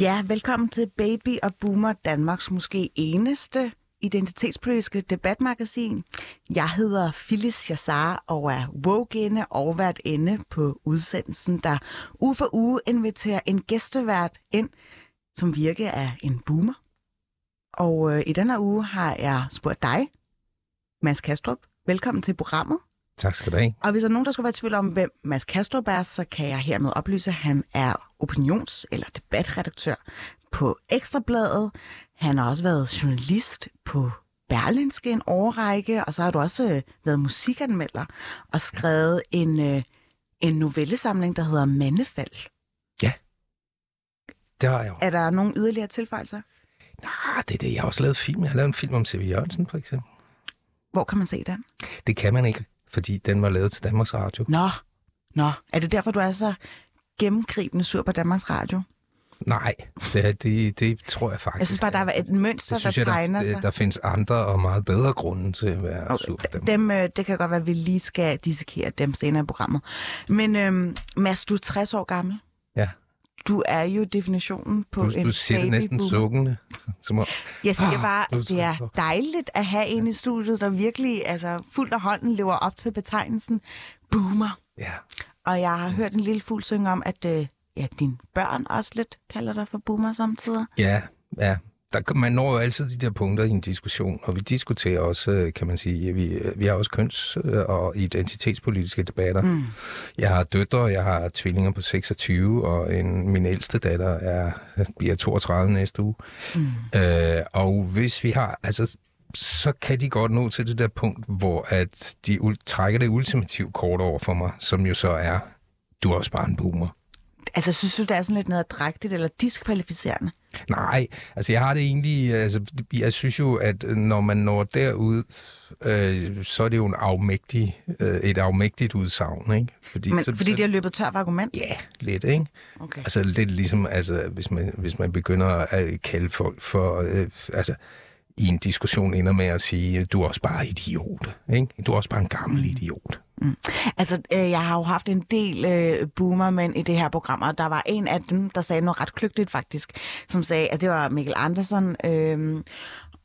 Ja, velkommen til Baby og Boomer, Danmarks måske eneste identitetspolitiske debatmagasin. Jeg hedder Phyllis Jassar og er woke og vært inde på udsendelsen, der uge for uge inviterer en gæstevært ind, som virke er en boomer. Og øh, i denne uge har jeg spurgt dig, Mads Kastrup. Velkommen til programmet. Tak skal du have. Og hvis der er nogen, der skulle være i tvivl om, hvem Mads Kastrup er, så kan jeg hermed oplyse, at han er opinions- eller debatredaktør på Ekstrabladet. Han har også været journalist på Berlinske en årrække, og så har du også øh, været musikanmelder og skrevet en, øh, en novellesamling, der hedder Mandefald. Ja, det har jeg jo. Er der nogen yderligere tilføjelser? Nej, det er det. Jeg har også lavet film. Jeg har lavet en film om C.V. Jørgensen, for eksempel. Hvor kan man se den? Det kan man ikke, fordi den var lavet til Danmarks Radio. Nå, nå. Er det derfor, du er så gennemgribende sur på Danmarks Radio? Nej, det, det, det tror jeg faktisk. Jeg synes bare, der er et mønster, det synes der jeg, tegner der, sig. der findes andre og meget bedre grunde til at være Okay, sur på dem. dem, øh, det kan godt være, at vi lige skal dissekere dem senere i programmet. Men øhm, Mads, du er 60 år gammel. Du er jo definitionen på Du, en du siger det næsten sukkende. Som om, Jeg siger bare, nu er at det 60 er dejligt at have en i studiet, der virkelig altså, fuldt af hånden lever op til betegnelsen boomer. ja. Og jeg har hørt en lille fugl synge om, at øh, ja, dine børn også lidt kalder dig for boomer samtidig. Ja, ja. Der, man når jo altid de der punkter i en diskussion, og vi diskuterer også, øh, kan man sige, vi, vi har også køns- øh, og identitetspolitiske debatter. Mm. Jeg har døtre, jeg har tvillinger på 26, og en, min ældste datter er, bliver 32 næste uge. Mm. Øh, og hvis vi har, altså så kan de godt nå til det der punkt, hvor at de trækker det ultimativt kort over for mig, som jo så er, du er også bare en boomer. Altså, synes du, det er sådan lidt nederdrægtigt eller diskvalificerende? Nej, altså jeg har det egentlig, altså jeg synes jo, at når man når derud, øh, så er det jo en afmægtig, øh, et afmægtigt udsagn, ikke? Fordi, Men, så, fordi så, de har løbet tør for argument? Ja, lidt, ikke? Okay. Altså lidt ligesom, altså, hvis, man, hvis man begynder at kalde folk for, øh, altså i en diskussion ender med at sige, du er også bare idiot, ikke? Du er også bare en gammel idiot. Mm. Altså, øh, jeg har jo haft en del øh, boomermænd i det her program, og der var en af dem, der sagde noget ret kløgtigt faktisk, som sagde, at det var Mikkel Andersen, øh,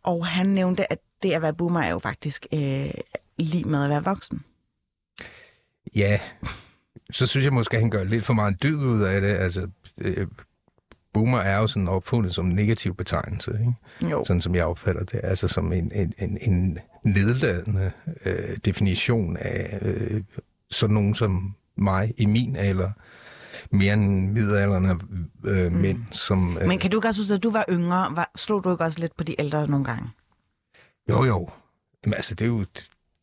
og han nævnte, at det at være boomer er jo faktisk øh, lige med at være voksen. Ja, så synes jeg måske, at han gør lidt for meget en dyd ud af det. Altså, øh, boomer er jo sådan opfundet som en negativ betegnelse, ikke? Jo. sådan som jeg opfatter det. Altså som en, en, en, en nedladende øh, definition af øh, sådan nogen som mig i min alder. Mere end middelalderne øh, mm. mænd, som... Øh, Men kan du ikke også huske, at du var yngre, var, slog du ikke også lidt på de ældre nogle gange? Jo, jo. Jamen, altså, det er jo,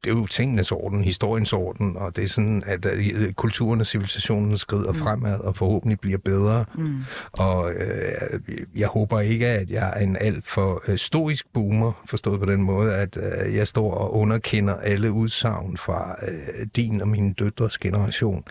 det er jo tingenes orden, historiens orden, og det er sådan, at øh, kulturen og civilisationen skrider mm. fremad og forhåbentlig bliver bedre. Mm. Og øh, jeg håber ikke, at jeg er en alt for øh, stoisk boomer, forstået på den måde, at øh, jeg står og underkender alle udsagn fra øh, din og min døtres generation,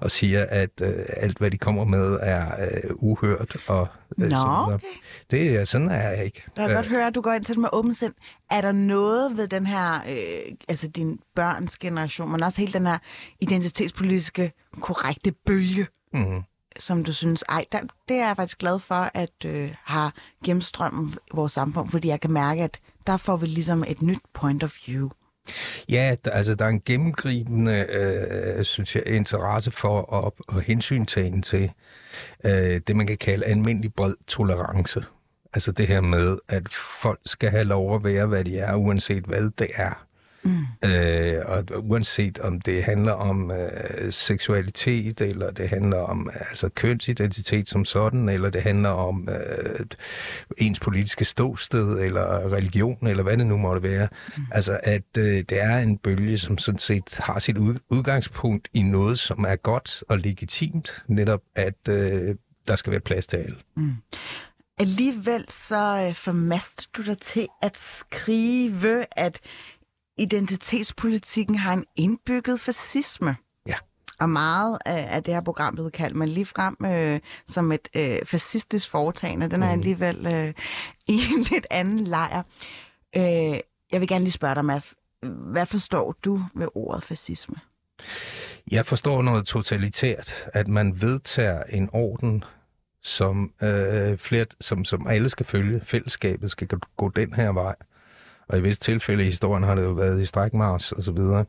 og siger, at øh, alt, hvad de kommer med, er øh, uhørt og øh, Nå, så videre. okay. Det er sådan er jeg ikke. Jeg kan godt høre, at du går ind til det med åben sind. Er der noget ved den her, øh, altså din børns generation, men også hele den her identitetspolitiske korrekte bølge, Mm. som du synes, ej, der, det er jeg faktisk glad for, at øh, har gennemstrømmet vores samfund, fordi jeg kan mærke, at der får vi ligesom et nyt point of view. Ja, der, altså der er en gennemgribende, øh, synes jeg, interesse for og, og hensyntagen til øh, det, man kan kalde almindelig bred tolerance. Altså det her med, at folk skal have lov at være, hvad de er, uanset hvad det er. Mm. Øh, og uanset om det handler om øh, seksualitet, eller det handler om altså, kønsidentitet som sådan, eller det handler om øh, ens politiske ståsted, eller religion, eller hvad det nu måtte være. Mm. Altså at øh, det er en bølge, som sådan set har sit ud- udgangspunkt i noget, som er godt og legitimt. Netop at øh, der skal være plads til alle. Alligevel så øh, formaster du dig til at skrive, at identitetspolitikken har en indbygget fascisme. Ja. Og meget af, af det her program blevet kaldt man lige frem øh, som et øh, fascistisk foretagende. Den er Mhm. alligevel øh, i en lidt anden lejr. Øh, jeg vil gerne lige spørge dig, Mads. Hvad forstår du ved ordet fascisme? Jeg forstår noget totalitært, at man vedtager en orden, som, øh, flere, som, som alle skal følge. Fællesskabet skal gå den her vej. Og i visse tilfælde i historien har det jo været i strækmars og så videre.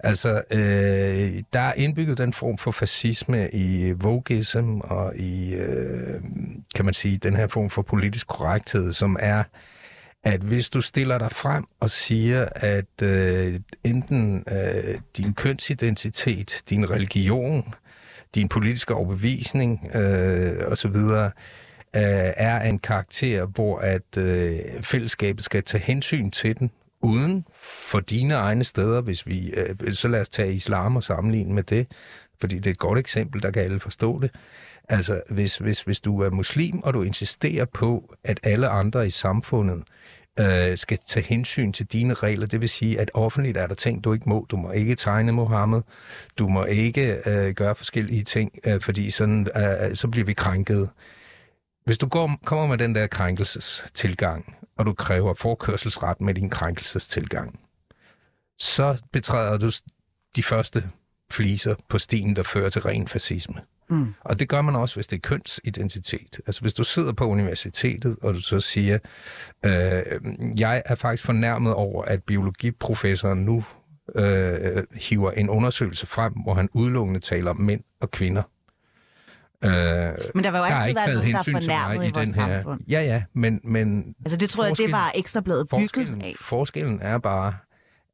Altså, øh, der er indbygget den form for fascisme i vogism og i, øh, kan man sige, den her form for politisk korrekthed, som er, at hvis du stiller dig frem og siger, at øh, enten øh, din kønsidentitet, din religion, din politiske overbevisning øh, osv., Øh, er en karakter, hvor at øh, fællesskabet skal tage hensyn til den, uden for dine egne steder, hvis vi, øh, så lad os tage islam og sammenligne med det, fordi det er et godt eksempel, der kan alle forstå det. Altså, hvis, hvis, hvis du er muslim, og du insisterer på, at alle andre i samfundet øh, skal tage hensyn til dine regler, det vil sige, at offentligt er der ting, du ikke må. Du må ikke tegne Mohammed, du må ikke øh, gøre forskellige ting, øh, fordi sådan, øh, så bliver vi krænket. Hvis du går, kommer med den der krænkelsestilgang, og du kræver forkørselsret med din krænkelsestilgang, så betræder du de første fliser på stien, der fører til ren fascisme. Mm. Og det gør man også, hvis det er kønsidentitet. Altså hvis du sidder på universitetet, og du så siger, øh, jeg er faktisk fornærmet over, at biologiprofessoren nu øh, hiver en undersøgelse frem, hvor han udelukkende taler om mænd og kvinder. Øh, Men der vil jo der altid ikke være taget nogen, der er fornærmet i vores samfund. Ja, ja, men, men Altså det tror jeg, det var ekstrabladet bygget forskellen, af. forskellen er bare,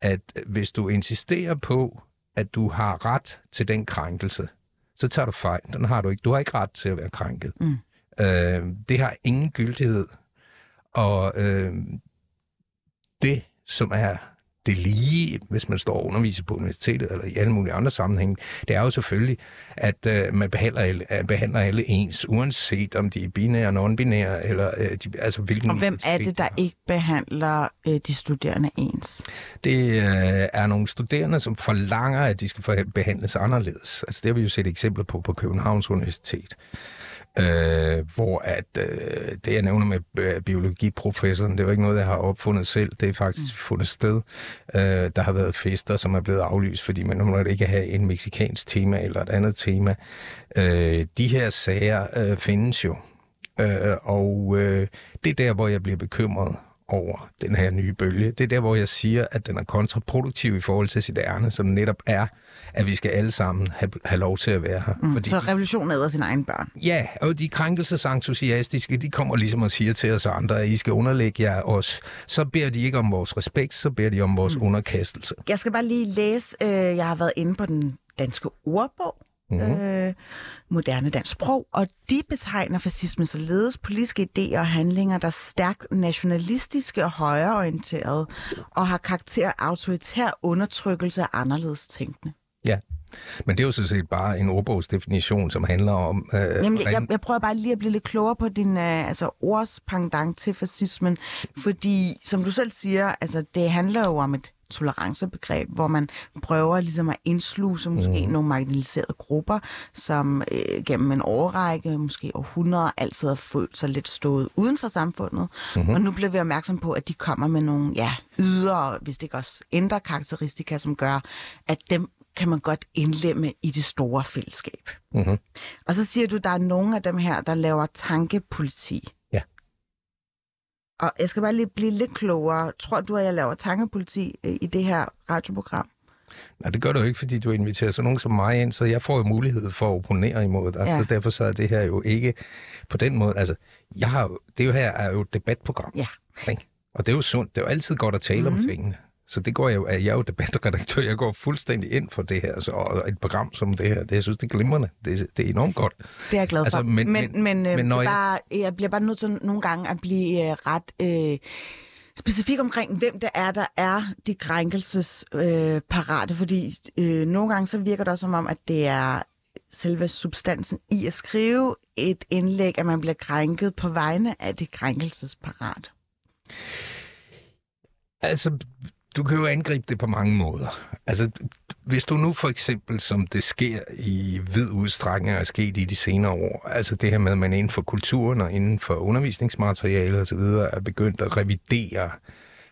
at hvis du insisterer på, at du har ret til den krænkelse, så tager du fejl. Den har du ikke. Du har ikke ret til at være krænket. Mm. Øh, det har ingen gyldighed. Og øh, det, som er det lige, hvis man står og underviser på universitetet eller i alle mulige andre sammenhænge, det er jo selvfølgelig, at øh, man behandler alle, øh, behandler alle ens, uanset om de er binære, non-binære, eller øh, de, altså hvilken Og hvem er det, de der ikke behandler øh, de studerende ens? Det øh, er nogle studerende, som forlanger, at de skal behandles anderledes. Altså det har vi jo set eksempler på på Københavns Universitet. Øh, hvor at øh, det, jeg nævner med øh, biologiprofessoren, det er jo ikke noget, jeg har opfundet selv. Det er faktisk fundet sted. Øh, der har været fester, som er blevet aflyst, fordi man nu måtte ikke have en meksikansk tema eller et andet tema. Øh, de her sager øh, findes jo. Øh, og øh, det er der, hvor jeg bliver bekymret over den her nye bølge. Det er der, hvor jeg siger, at den er kontraproduktiv i forhold til sit ærne, som netop er, at vi skal alle sammen have, have lov til at være her. Mm, så revolutionen æder sine egne børn. Ja, og de krænkelsesentusiastiske, de kommer ligesom og siger til os andre, at I skal underlægge jer os. Så beder de ikke om vores respekt, så beder de om vores mm. underkastelse. Jeg skal bare lige læse, øh, jeg har været inde på den danske ordbog. Mm-hmm. øh, moderne dansk sprog, og de betegner fascismen således politiske idéer og handlinger, der er stærkt nationalistiske og højreorienterede, og har karakter af autoritær undertrykkelse af anderledes tænkende. Ja. Men det er jo sådan set bare en ordbogsdefinition, som handler om... Øh, Jamen, jeg, jeg, jeg prøver bare lige at blive lidt klogere på din øh, altså, ords pendant til fascismen, fordi som du selv siger, altså, det handler jo om et tolerancebegreb, hvor man prøver ligesom at indsluse måske mm. nogle marginaliserede grupper, som øh, gennem en årrække, måske århundreder, altid har følt sig lidt stået uden for samfundet. Mm-hmm. Og nu bliver vi opmærksom på, at de kommer med nogle ja, ydre, hvis det ikke også ændrer karakteristika, som gør, at dem kan man godt indlemme i det store fællesskab. Mhm. Og så siger du, der er nogle af dem her, der laver tankepoliti. Og jeg skal bare lige blive lidt klogere. Tror du, at jeg laver tankepoliti øh, i det her radioprogram? Nej, det gør du ikke, fordi du inviterer så nogen som mig ind, så jeg får jo mulighed for at opponere imod dig. Ja. Så derfor så er det her jo ikke på den måde. Altså, jeg har jo, det jo her er jo et debatprogram. Ja. Ikke? Og det er jo sundt. Det er jo altid godt at tale mm-hmm. om tingene. Så det går jeg jo, jeg er jo debatredaktør, jeg går fuldstændig ind for det her, så, og et program som det her, det, jeg synes, det er glimrende. Det, det er enormt godt. Det er jeg glad for. Altså, men- men, men- men, øh, men når jeg- bare, jeg bliver bare nødt til nogle gange at blive øh, ret øh, specifik omkring, hvem det er, der er de krænkelsesparate. Øh, parate, fordi øh, nogle gange så virker det også som om, at det er selve substansen i at skrive et indlæg, at man bliver krænket på vegne af det krænkelsesparat? Altså, du kan jo angribe det på mange måder. Altså, hvis du nu for eksempel, som det sker i vid udstrækning og er sket i de senere år, altså det her med, at man inden for kulturen og inden for undervisningsmateriale osv. er begyndt at revidere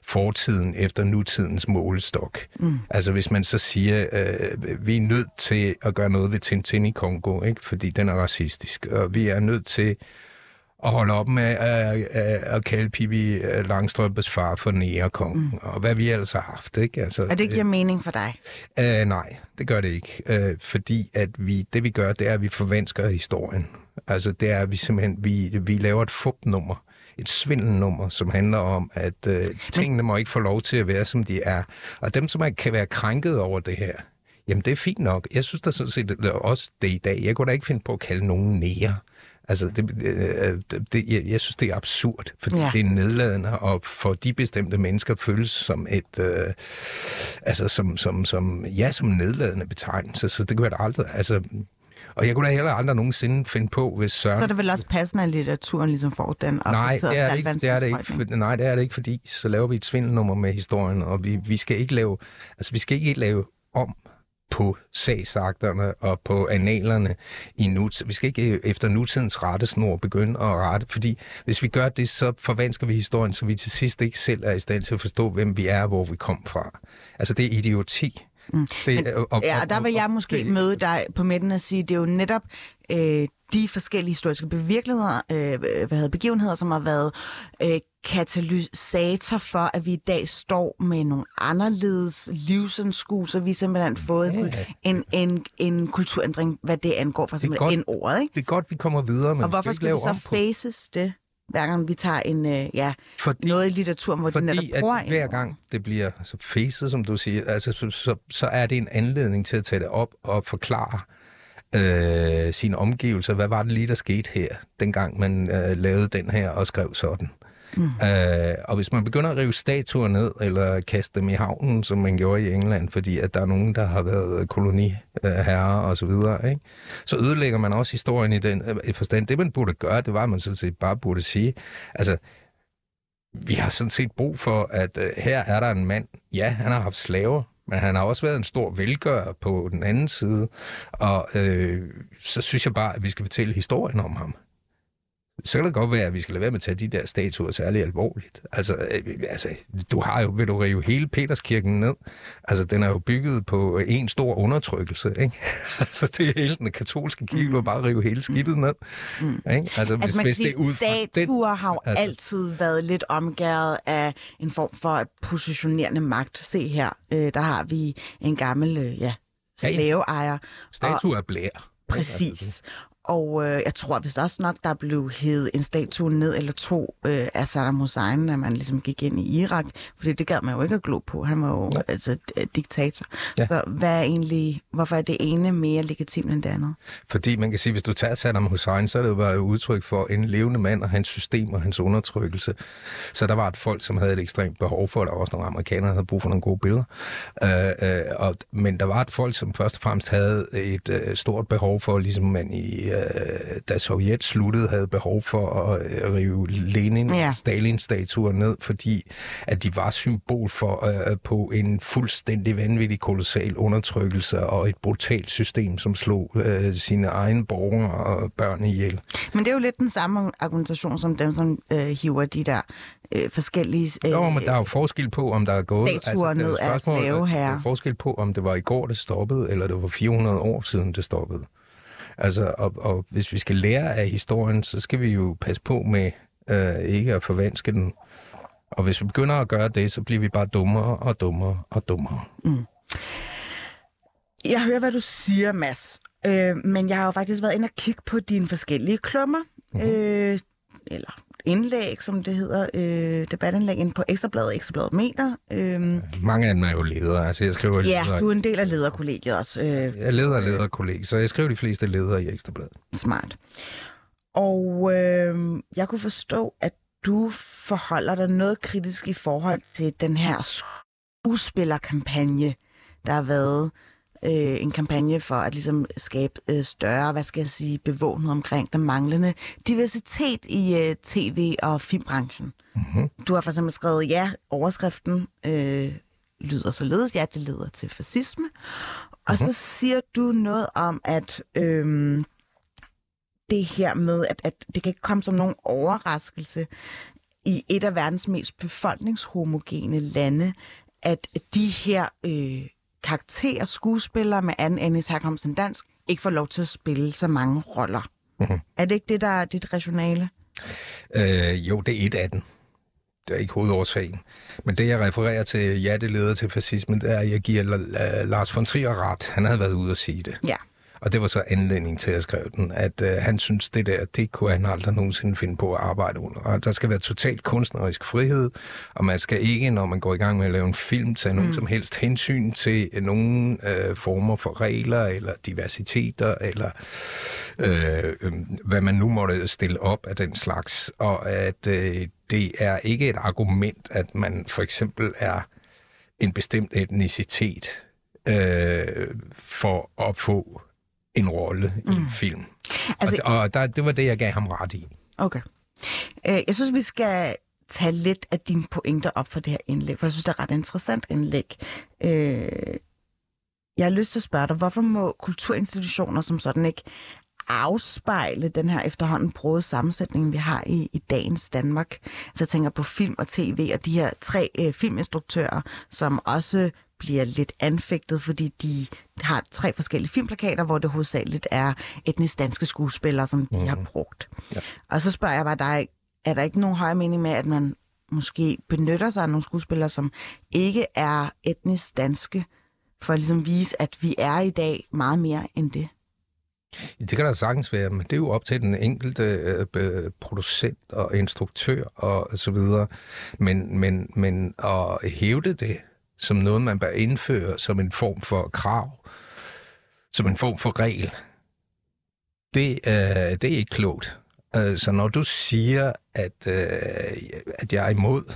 fortiden efter nutidens målestok. Mm. Altså hvis man så siger, øh, vi er nødt til at gøre noget ved Tintin i Kongo, ikke? fordi den er racistisk, og vi er nødt til at holde op med at, at, at kalde Pippi Langstrømpes far for nærekong, mm. og hvad vi ellers har haft. Ikke? Altså, og det giver øh, mening for dig? Øh, nej, det gør det ikke. Øh, fordi at vi, det vi gør, det er, at vi forvansker historien. Altså det er, at vi simpelthen vi, vi laver et fupnummer et svindelnummer, som handler om, at øh, tingene må ikke få lov til at være, som de er. Og dem, som kan være krænket over det her, jamen det er fint nok. Jeg synes da sådan set også det i dag. Jeg kunne da ikke finde på at kalde nogen nære. Altså, det, øh, det, det, jeg, jeg synes, det er absurd, fordi ja. det er nedladende, og for de bestemte mennesker føles som et, øh, altså som, som, som, ja, som nedladende betegnelse, så det kan være aldrig, altså, og jeg kunne da heller aldrig nogensinde finde på, hvis Søren... Så er det vel også passende, at litteraturen ligesom får den nej, det er det ikke, det er det ikke, for, nej, det er det ikke, fordi så laver vi et svindelnummer med historien, og vi, vi skal ikke lave, altså vi skal ikke lave om på sagsakterne og på analerne i nu. Vi skal ikke efter nutidens rettesnor begynde at rette, fordi hvis vi gør det, så forvansker vi historien, så vi til sidst ikke selv er i stand til at forstå, hvem vi er og hvor vi kom fra. Altså det er idioti. Mm. Det, Men, og, ja, og der vil jeg måske det, møde dig på midten og sige, det er jo netop øh, de forskellige historiske bevirkeligheder, øh, hvad hedder, begivenheder, som har været øh, katalysator for, at vi i dag står med nogle anderledes livsanskuelser. Vi har simpelthen fået ja. en, en, en kulturændring, hvad det angår, for eksempel en ordet. Ikke? Det er godt, vi kommer videre, men Og hvorfor skal vi så faces det? hver gang vi tager en, øh, ja, fordi, noget i litteraturen, hvor fordi de netop bruger at hver gang det bliver så facet, som du siger, altså, så, så, så er det en anledning til at tage det op og forklare øh, sine omgivelser. Hvad var det lige, der skete her, dengang man øh, lavede den her og skrev sådan? Mm. Øh, og hvis man begynder at rive statuer ned, eller kaste dem i havnen, som man gjorde i England, fordi at der er nogen, der har været koloniherrer og så videre, ikke? så ødelægger man også historien i den øh, forstand. Det, man burde gøre, det var, at man sådan set bare burde sige, altså, vi har sådan set brug for, at øh, her er der en mand, ja, han har haft slaver, men han har også været en stor velgører på den anden side, og øh, så synes jeg bare, at vi skal fortælle historien om ham så kan det godt være, at vi skal lade være med at tage de der statuer særlig alvorligt. Altså, øh, altså du har jo, vil du rive hele Peterskirken ned? Altså, den er jo bygget på en stor undertrykkelse, ikke? altså, det er hele den katolske kirke, du bare rive hele skidtet ned. Mm. Ikke? Altså, altså, hvis, man kan sige, det statuer den, har jo altså, altid været lidt omgæret af en form for positionerende magt. Se her, øh, der har vi en gammel, øh, ja, slaveejer. Statuer er blær. Præcis. Og øh, jeg tror hvis også nok, der blev hævet en statue ned eller to øh, af Saddam Hussein, når man ligesom gik ind i Irak. Fordi det gad man jo ikke at glo på. Han var jo altså diktator. Ja. Så hvad er egentlig, hvorfor er det ene mere legitimt end det andet? Fordi man kan sige, hvis du tager Saddam Hussein, så er det jo bare et udtryk for en levende mand og hans system og hans undertrykkelse. Så der var et folk, som havde et ekstremt behov for, der var også nogle amerikanere, der havde brug for nogle gode billeder. Øh, øh, og, men der var et folk, som først og fremmest havde et øh, stort behov for, ligesom man i øh, da Sovjet sluttede, havde behov for at øh, rive Lenin ja. Stalin-statuer ned, fordi at de var symbol for øh, på en fuldstændig vanvittig kolossal undertrykkelse og et brutalt system, som slog øh, sine egne borgere og børn ihjel. Men det er jo lidt den samme argumentation som dem, som øh, hiver de der øh, forskellige... Øh, jo, men der er jo forskel på, om der er gået... Statuer altså, ned af slaveherrer. Der er forskel på, om det var i går, det stoppede, eller det var 400 år siden, det stoppede. Altså, og, og hvis vi skal lære af historien, så skal vi jo passe på med øh, ikke at forvanske den. Og hvis vi begynder at gøre det, så bliver vi bare dummere og dummere og dummere. Mm. Jeg hører, hvad du siger, Mads. Øh, men jeg har jo faktisk været inde og kigge på dine forskellige klummer. Mm-hmm. Øh, eller indlæg, som det hedder, øh, debatindlæg ind på Ekstrabladet, Ekstrabladet Meter. Øh, Mange af dem er jo ledere, altså jeg skriver Ja, ledere. du er en del af lederkollegiet også. Øh, jeg er leder af lederkollegiet, så jeg skriver de fleste ledere i Ekstrabladet. Smart. Og øh, jeg kunne forstå, at du forholder dig noget kritisk i forhold til den her skuespillerkampagne, der har været øh, en kampagne for at ligesom skabe øh, større, hvad skal jeg sige, bevågenhed omkring den manglende diversitet i øh, tv- og filmbranchen. Mm-hmm. Du har for eksempel skrevet, ja, overskriften øh, lyder således, ja, det leder til fascisme. Og så siger du noget om, at øhm, det her med, at, at det kan ikke komme som nogen overraskelse i et af verdens mest befolkningshomogene lande, at de her øh, karakterer, skuespillere med anden etnisk herkomst end dansk, ikke får lov til at spille så mange roller. Mm-hmm. Er det ikke det, der er dit rationale? Øh, jo, det er et af den. Det er ikke hovedårsagen. Men det, jeg refererer til, ja, det leder til fascismen, det er, at jeg giver Lars von Trier ret. Han havde været ude at sige det. Ja. Og det var så anledning til, at jeg skrev den, at øh, han synes, det der, det kunne han aldrig nogensinde finde på at arbejde under. Og der skal være totalt kunstnerisk frihed, og man skal ikke, når man går i gang med at lave en film, tage mm. nogen som helst hensyn til nogen øh, former for regler, eller diversiteter, eller øh, øh, hvad man nu måtte stille op af den slags. Og at øh, det er ikke et argument, at man for eksempel er en bestemt etnicitet, øh, for at få en rolle mm. i en film. Altså, og og der, det var det, jeg gav ham ret i. Okay. Øh, jeg synes, vi skal tage lidt af dine pointer op for det her indlæg, for jeg synes, det er et ret interessant indlæg. Øh, jeg har lyst til at spørge dig, hvorfor må kulturinstitutioner som sådan ikke afspejle den her efterhånden brode sammensætning, vi har i, i dagens Danmark. Så jeg tænker på film og tv, og de her tre øh, filminstruktører, som også bliver lidt anfægtet, fordi de har tre forskellige filmplakater, hvor det hovedsageligt er etnisk danske skuespillere, som de mm. har mhm. brugt. Ja. Og så spørger jeg bare dig, er der ikke nogen højere mening med, at man måske benytter sig af nogle skuespillere, som ikke er etnisk danske, for at ligesom vise, at vi er i dag meget mere end det? Det kan der sagtens være, men det er jo op til den enkelte øh, producent og instruktør og så videre. Men, men, men at hævde det som noget, man bør indføre som en form for krav, som en form for regel, det, øh, det er ikke klogt. Øh, så når du siger, at, øh, at jeg er imod,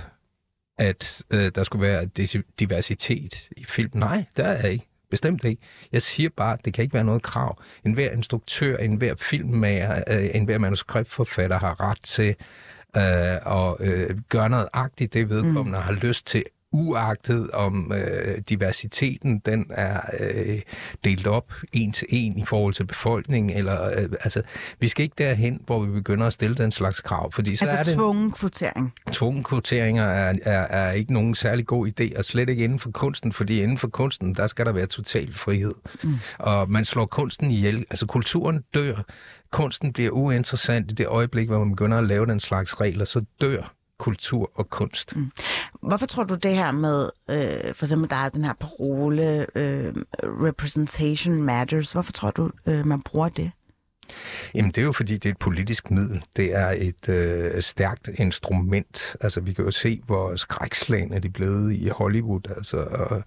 at øh, der skulle være diversitet i film, nej, der er jeg ikke. Bestemt ikke. Jeg siger bare, at det kan ikke være noget krav. En hver instruktør, en hver filmmager, øh, en hver manuskriptforfatter har ret til øh, at øh, gøre noget agtigt, det vedkommende mm. har lyst til, uagtet om øh, diversiteten den er øh, delt op en til en i forhold til befolkningen. Eller, øh, altså, vi skal ikke derhen, hvor vi begynder at stille den slags krav. Fordi så altså er det, tvungen kvotering? Tvungen kvotering er, er, er ikke nogen særlig god idé, og slet ikke inden for kunsten, fordi inden for kunsten, der skal der være total frihed. Mm. Og man slår kunsten ihjel. Altså kulturen dør. Kunsten bliver uinteressant i det øjeblik, hvor man begynder at lave den slags regler, så dør kultur og kunst. Mm. Hvorfor tror du det her med, øh, for eksempel der er den her parole, øh, representation matters, hvorfor tror du, øh, man bruger det? Jamen, det er jo fordi, det er et politisk middel. Det er et øh, stærkt instrument. Altså, vi kan jo se, hvor skrækslagen er de blevet i Hollywood, altså og,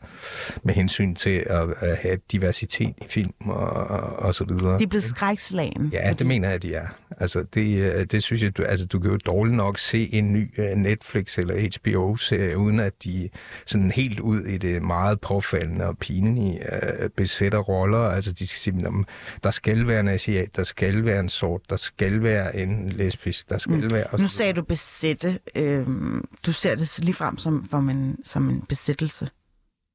med hensyn til at, at have diversitet i film og, og så videre. De er blevet skrækslagen? Ja, det mener jeg, at de er. Altså, det, øh, det synes jeg, du, altså, du kan jo dårligt nok se en ny uh, Netflix eller HBO-serie, uden at de sådan helt ud i det meget påfaldende og pinlige uh, besætter roller. Altså, de skal sige, der skal være en asiat, der skal være en sort, der skal være en lesbisk, der skal mm. være... Nu sagde du besætte. Øh, du ser det lige frem som, som, en, som en besættelse.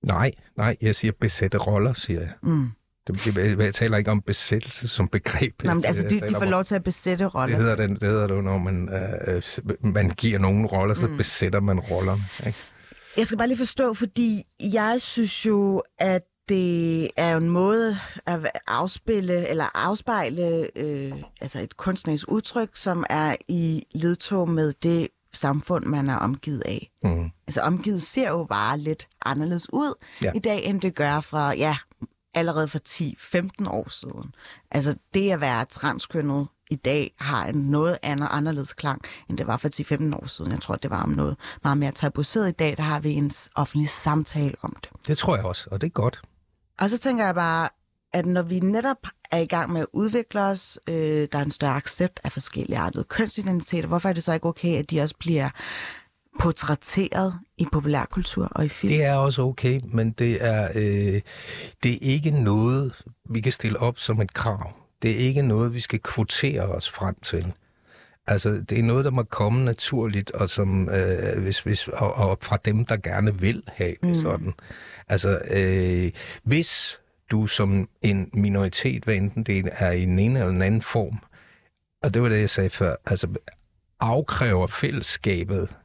Nej, nej, jeg siger besætte roller, siger jeg. Mm. Det, jeg, jeg taler ikke om besættelse som begreb. Nå, men altså, de, de får lov til at besætte roller. Det hedder det, det, hedder det når man, øh, man giver nogen roller, så mm. besætter man roller. Ikke? Jeg skal bare lige forstå, fordi jeg synes jo, at det er jo en måde at afspille eller afspejle øh, altså et kunstnerisk udtryk, som er i ledtog med det samfund, man er omgivet af. Mm. Altså omgivet ser jo bare lidt anderledes ud ja. i dag, end det gør fra, ja, allerede for 10-15 år siden. Altså det at være transkønnet i dag har en noget andet, anderledes klang, end det var for 10-15 år siden. Jeg tror, det var om noget meget mere tabuiseret i dag. Der har vi en offentlig samtale om det. Det tror jeg også, og det er godt. Og så tænker jeg bare, at når vi netop er i gang med at udvikle os, øh, der er en større accept af forskellige artede kønsidentiteter, hvorfor er det så ikke okay, at de også bliver portrætteret i populærkultur og i film. Det er også okay, men det er, øh, det er ikke noget, vi kan stille op som et krav. Det er ikke noget, vi skal kvotere os frem til. Altså, det er noget, der må komme naturligt, og, som, øh, hvis, hvis, og, og fra dem, der gerne vil have det mm. sådan. Altså, øh, hvis du som en minoritet, hvad enten det er i en ene eller en anden form, og det var det, jeg sagde før, altså afkræver fællesskabet,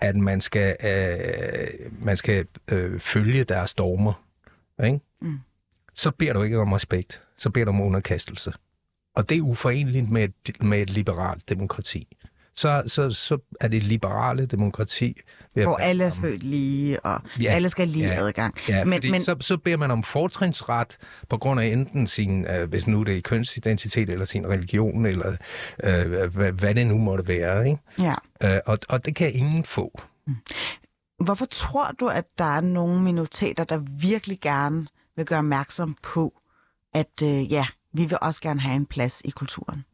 at man skal, øh, man skal øh, følge deres stormer, ikke? Mm. så beder du ikke om respekt, så beder du om underkastelse. Og det er uforeneligt med et, med et liberalt demokrati. Så, så, så er det liberale demokrati. Hvor alle er født lige, og ja, alle skal lige ja, adgang. Ja, men, men, så, så beder man om fortrinsret på grund af enten sin, øh, hvis nu det er kønsidentitet, eller sin religion, eller øh, hvad, hvad det nu måtte være. Ikke? Ja. Øh, og, og det kan ingen få. Mm. Hvorfor tror du, at der er nogle minoriteter, der virkelig gerne vil gøre opmærksom på, at øh, ja, vi vil også gerne have en plads i kulturen.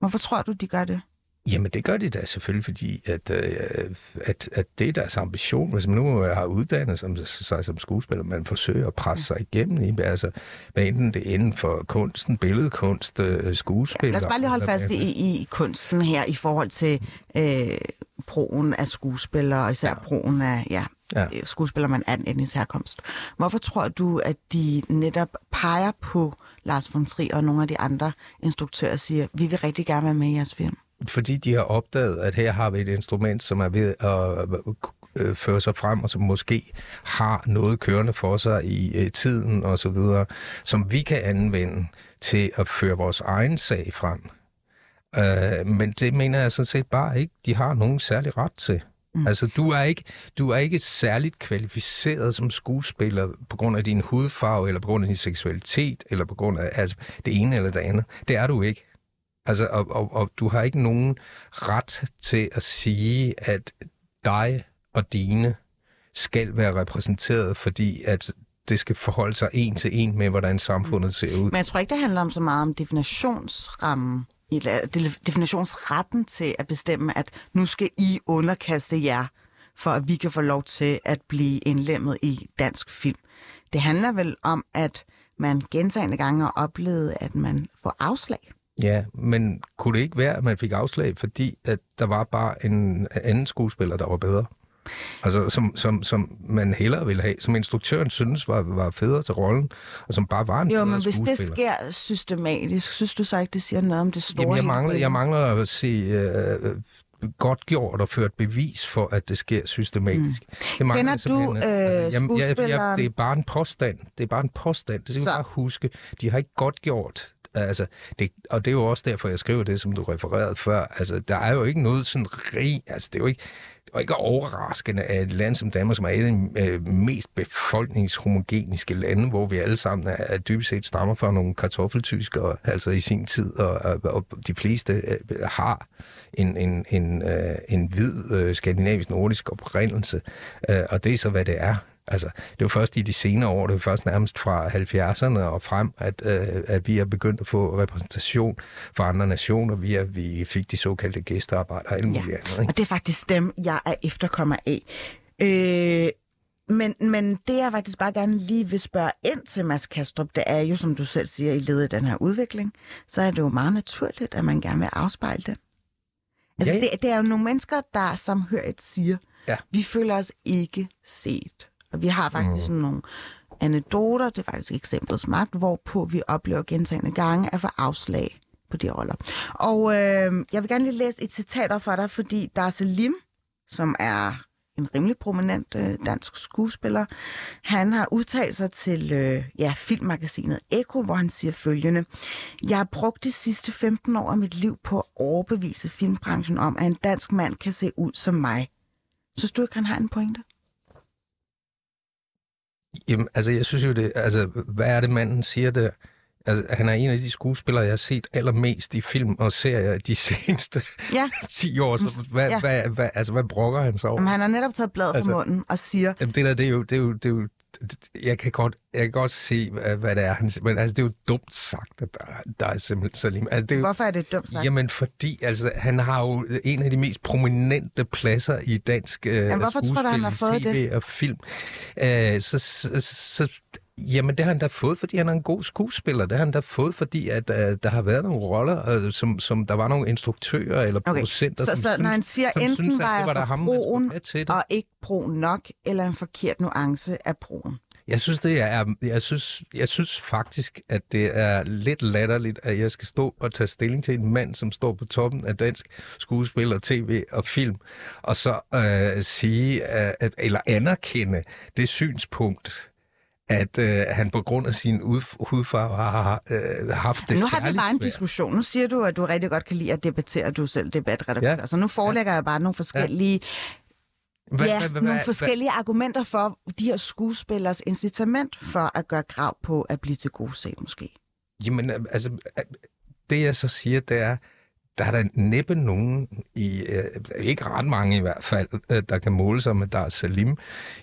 Hvorfor tror du, de gør det? Jamen, det gør de da selvfølgelig, fordi at, øh, at, at det er deres ambition. Hvis man nu har uddannet som, sig som skuespiller, man forsøger at presse sig igennem i, altså, hvad enten det er inden for kunsten, billedkunst, øh, skuespil. Ja, lad os bare lige holde fast i, i kunsten her i forhold til øh, broen af skuespillere, og især ja. broen af ja, ja. Øh, skuespiller man anden etnisk herkomst. Hvorfor tror du, at de netop peger på Lars von Trier og nogle af de andre instruktører og siger, vi vil rigtig gerne være med i jeres film? Fordi de har opdaget, at her har vi et instrument, som er ved at øh, føre sig frem, og som måske har noget kørende for sig i øh, tiden og så videre, som vi kan anvende til at føre vores egen sag frem. Øh, men det mener jeg sådan set bare ikke, de har nogen særlig ret til. Mm. Altså, du er, ikke, du er ikke særligt kvalificeret som skuespiller på grund af din hudfarve, eller på grund af din seksualitet, eller på grund af altså, det ene eller det andet. Det er du ikke. Altså, og, og, og du har ikke nogen ret til at sige, at dig og dine skal være repræsenteret, fordi at det skal forholde sig en til en med, hvordan samfundet ser ud. Men jeg tror ikke, det handler om så meget om definitionsrammen definitionsretten til at bestemme, at nu skal I underkaste jer, for at vi kan få lov til at blive indlemmet i dansk film. Det handler vel om, at man gentagende gange har oplevet, at man får afslag. Ja, men kunne det ikke være, at man fik afslag, fordi at der var bare en anden skuespiller, der var bedre? Altså, som, som, som man hellere ville have, som instruktøren synes var, var federe til rollen, og som bare var en Jo, men hvis det sker systematisk, synes du så ikke, det siger noget om det store Jamen, jeg mangler, jeg mangler at se uh, godt gjort og ført bevis for, at det sker systematisk. Mm. Det mangler Kender du øh, altså, jamen, jeg, jeg, jeg, Det er bare en påstand. Det er bare en påstand. Det skal så. bare huske. De har ikke godt gjort Altså, det, og det er jo også derfor, jeg skriver det, som du refererede før. Altså, der er jo ikke noget sådan rig... Altså, det er jo ikke og ikke overraskende, at et land som Danmark, som er et af de øh, mest befolkningshomogeniske lande, hvor vi alle sammen er, er dybest set stammer fra nogle kartoffeltyskere, altså i sin tid, og, og, og de fleste øh, har en, en, en, øh, en hvid øh, skandinavisk nordisk oprindelse, øh, og det er så, hvad det er. Altså, det jo først i de senere år, det er først nærmest fra 70'erne og frem, at, øh, at vi er begyndt at få repræsentation fra andre nationer, via vi fik de såkaldte gæstearbejder og alt muligt ja. andet. Ikke? Og det er faktisk dem, jeg er efterkommer af. Øh, men, men det, jeg faktisk bare gerne lige vil spørge ind til, Mads Kastrup, det er jo, som du selv siger, i ledet den her udvikling, så er det jo meget naturligt, at man gerne vil afspejle det. Altså, ja. det, det er jo nogle mennesker, der samhørigt siger, ja. vi føler os ikke set. Og vi har faktisk mm. nogle anekdoter, det er faktisk eksemplets magt, hvorpå vi oplever gentagende gange at få afslag på de roller. Og øh, jeg vil gerne lige læse et citat op for dig, fordi der er Selim, som er en rimelig prominent øh, dansk skuespiller. Han har udtalt sig til øh, ja, filmmagasinet Eko, hvor han siger følgende. Jeg har brugt de sidste 15 år af mit liv på at overbevise filmbranchen om, at en dansk mand kan se ud som mig. Synes du ikke, han har en pointe? Jamen, altså, jeg synes jo det... Altså, hvad er det, manden siger der? Altså, han er en af de skuespillere, jeg har set allermest i film og serier de seneste ja. 10 år. Så hvad, ja. hvad, hvad, altså, hvad brokker han så over? Jamen, han har netop taget bladet altså, fra munden og siger... Jamen, det der, det er jo, det er jo, det er jo jeg kan godt, jeg kan godt se, hvad, hvad det er, han. Men altså, det er jo dumt sagt, at der, der er simpelthen Salim. Altså, det er jo, Hvorfor er det dumt sagt? Jamen, fordi altså, han har jo en af de mest prominente pladser i dansk øh, Jamen, hvorfor tror du, han har fået TV og film. Øh, så, så, så, Jamen, det har han da fået, fordi han er en god skuespiller. Det har han da fået, fordi at, uh, der har været nogle roller, uh, som, som der var nogle instruktører eller Okay, producenter, så, som så synes, når han siger, som enten synes, at var det var der ham, broen, til det. og ikke bro nok, eller en forkert nuance af broen. Jeg synes, det er, jeg synes, jeg synes faktisk, at det er lidt latterligt, at jeg skal stå og tage stilling til en mand, som står på toppen af dansk skuespiller, tv og film, og så øh, sige, øh, eller anerkende det synspunkt, at øh, han på grund af sin ud, hudfarve har øh, haft det nu har vi bare en diskussion. Nu siger du, at du rigtig godt kan lide at debattere, du selv debatredaktør. Ja. Så nu forelægger jeg bare nogle forskellige, Hvad- ja, hvad- hvad- nogle forskellige argumenter for de her skuespillers incitament for at gøre krav på at blive til gode set, måske. Jamen, øh, altså, øh, det jeg så siger, det er, der er der næppe nogen, i, øh, ikke ret mange i hvert fald, øh, der kan måle sig med Dar Salim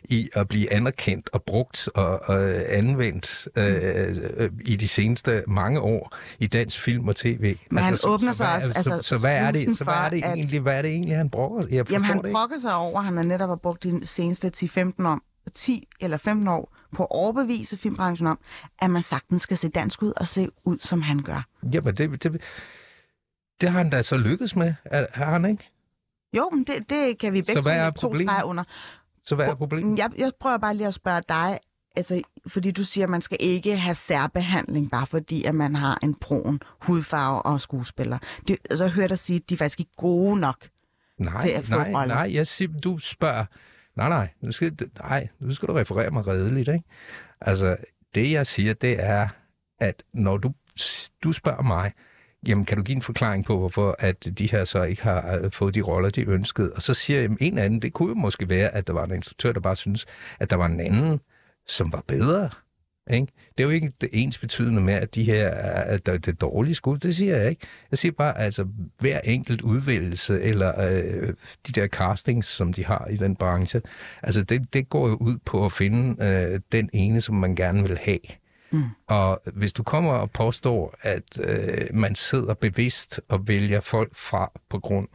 i at blive anerkendt og brugt og, og anvendt øh, øh, i de seneste mange år i dansk film og tv. Men han så, åbner så, sig hvad, også, Så, altså, så, hvad er det, så hvad er det at- egentlig, hvad er det egentlig, han bruger? Jeg Jamen, han det ikke. brokker sig over, at han har netop har brugt de seneste 10-15 år, 10 eller 15 år på at overbevise filmbranchen om, at man sagtens skal se dansk ud og se ud, som han gør. Jamen, det, det, det har han da så lykkedes med, er- har han ikke? Jo, men det, det kan vi begge Så hvad to er to streger under. Så hvad er problemet? Jeg, jeg prøver bare lige at spørge dig, altså, fordi du siger, at man skal ikke have særbehandling, bare fordi at man har en brun hudfarve og skuespiller. Det, altså, jeg hørte dig sige, at de er faktisk ikke gode nok. Nej, til at få nej, roller. nej, jeg siger, du spørger, nej, nej, nu skal, nej, nu skal du referere mig redeligt, ikke? Altså, det jeg siger, det er, at når du, du spørger mig, jamen kan du give en forklaring på, hvorfor at de her så ikke har øh, fået de roller, de ønskede? Og så siger jeg, en anden, det kunne jo måske være, at der var en instruktør, der bare synes, at der var en anden, som var bedre. Ikke? Det er jo ikke det ens betydende med, at de her at der- det er dårlige skud. Det siger jeg ikke. Jeg siger bare, altså hver enkelt udvælgelse, eller øh, de der castings, som de har i den branche, altså det, det går jo ud på at finde øh, den ene, som man gerne vil have. Mm. Og hvis du kommer og påstår, at øh, man sidder bevidst og vælger folk fra på grund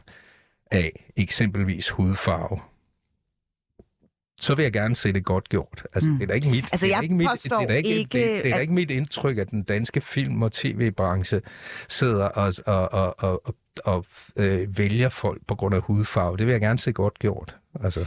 af eksempelvis hudfarve, så vil jeg gerne se det godt gjort. Altså, mm. det er da ikke mit, Altså, det er ikke mit, det er da ikke, ikke, det, det er at- ikke mit indtryk, at den danske film- og tv-branche sidder og, og, og, og, og, og øh, vælger folk på grund af hudfarve. Det vil jeg gerne se godt gjort. Altså,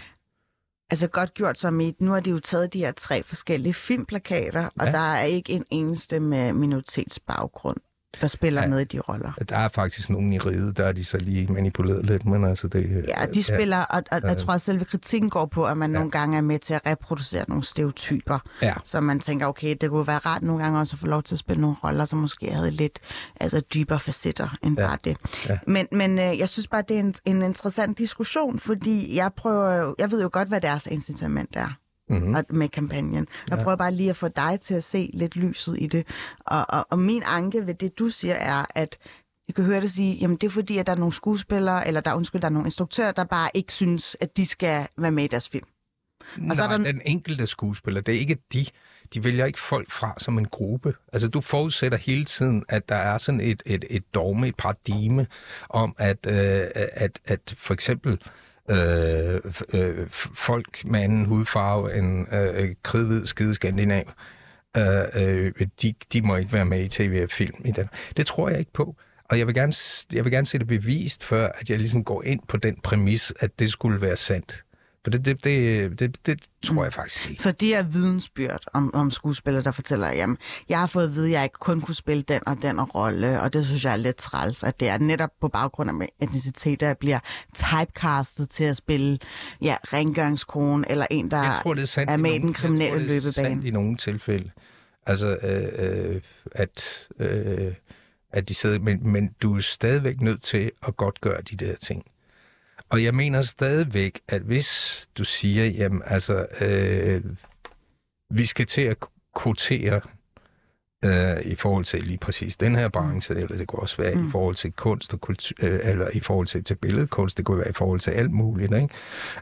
Altså godt gjort som i, nu har de jo taget de her tre forskellige filmplakater, og Ja. der er ikke en eneste med minoritetsbaggrund, der spiller Ja. med i de roller. der er faktisk nogen i riget, der er de så lige manipuleret lidt, men altså det... Ja, de spiller, og, og jeg tror, at selve kritikken går på, at man nogle gange er med til at reproducere nogle stereotyper. Ja. Så man tænker, okay, det kunne være rart nogle gange også at få lov til at spille nogle roller, som måske havde lidt altså, dybere facetter end Ja. bare det. Ja. Men, men øh, jeg synes bare, det er en, en interessant diskussion, fordi jeg prøver jo, jeg ved jo godt, hvad deres incitament er Mm-hmm. og med kampagnen. Jeg prøver bare lige at få dig til at se lidt lyset i det. Og, og, og min anke ved det, du siger, er, at jeg kan høre dig sige, jamen det er fordi, at der er nogle skuespillere, eller der, undskyld, der er nogle instruktører, der bare ikke synes, at de skal være med i deres film. Og så er Nej, der- den enkelte skuespiller, det er ikke de. De vælger ikke folk fra som en gruppe. Altså, du forudsætter hele tiden, at der er sådan et, et, et dogme, et paradigme om, at, øh, at, at for eksempel øh, Øh, f- øh, folk med anden hudfarve end øh, øh, kridhvid skide skandinav, øh, øh, de, de må ikke være med i tv og film i den. Det tror jeg ikke på. Og jeg vil, gerne, jeg vil gerne se det bevist, før at jeg ligesom går ind på den præmis, at det skulle være sandt. For det, det, det, det, det tror jeg faktisk ikke. Så de er vidensbyrd om, om skuespillere, der fortæller, jamen, jeg har fået at vide, at jeg ikke kun kunne spille den og den rolle, og det synes jeg er lidt træls, at det er netop på baggrund af etnicitet, at jeg bliver typecastet til at spille ja, rengøringskone, eller en, der Jeg tror, det er sandt er med i den kriminelle jeg tror, det er løbebane. sandt i nogle tilfælde. Altså, øh, øh, at, øh, at de sidder... Men, men du er stadigvæk nødt til at godt gøre de der ting. Og jeg mener stadigvæk, at hvis du siger, jamen altså, øh, vi skal til at kvotere øh, i forhold til lige præcis den her branche, mm. eller det kunne også være mm. i forhold til kunst og kultur, øh, eller i forhold til, til billedkunst, det kunne være i forhold til alt muligt, ikke?